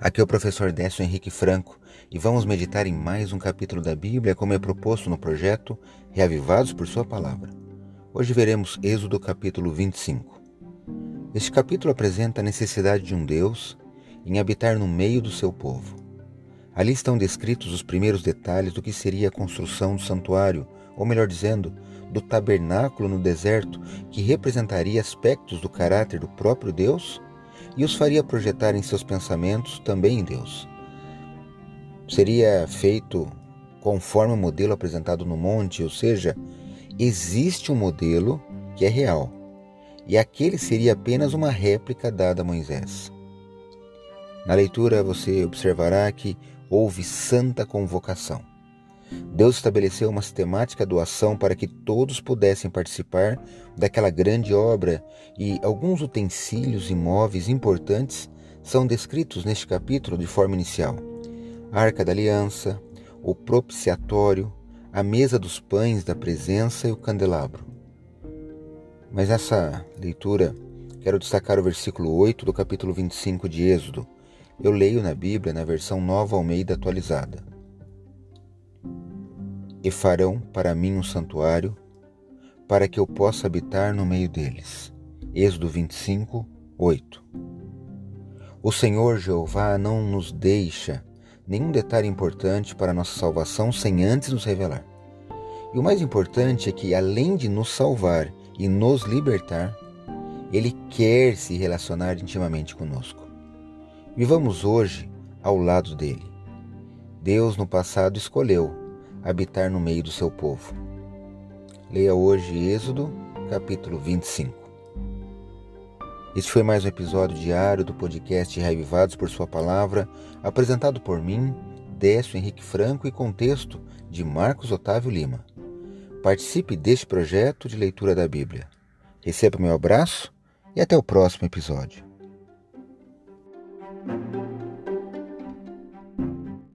Aqui é o professor Décio Henrique Franco e vamos meditar em mais um capítulo da Bíblia, como é proposto no projeto Reavivados por Sua Palavra. Hoje veremos Êxodo capítulo 25. Este capítulo apresenta a necessidade de um Deus em habitar no meio do seu povo. Ali estão descritos os primeiros detalhes do que seria a construção do santuário, ou melhor dizendo, do tabernáculo no deserto, que representaria aspectos do caráter do próprio Deus e os faria projetar em seus pensamentos também em Deus. Seria feito conforme o modelo apresentado no monte, ou seja, existe um modelo que é real, e aquele seria apenas uma réplica dada a Moisés. Na leitura você observará que houve santa convocação. Deus estabeleceu uma sistemática doação para que todos pudessem participar daquela grande obra e alguns utensílios e móveis importantes são descritos neste capítulo de forma inicial. A Arca da Aliança, o propiciatório, a mesa dos pães da presença e o candelabro. Mas nessa leitura, quero destacar o versículo 8 do capítulo 25 de Êxodo. Eu leio na Bíblia na versão Nova Almeida atualizada e farão para mim um santuário, para que eu possa habitar no meio deles. Êxodo 25, 8. O Senhor Jeová não nos deixa nenhum detalhe importante para nossa salvação sem antes nos revelar. E o mais importante é que, além de nos salvar e nos libertar, Ele quer se relacionar intimamente conosco. Vivamos hoje ao lado dele. Deus no passado escolheu habitar no meio do seu povo. Leia hoje Êxodo, capítulo 25. Este foi mais um episódio diário do podcast Reavivados por Sua Palavra, apresentado por mim, Décio Henrique Franco e contexto de Marcos Otávio Lima. Participe deste projeto de leitura da Bíblia. Receba meu abraço e até o próximo episódio.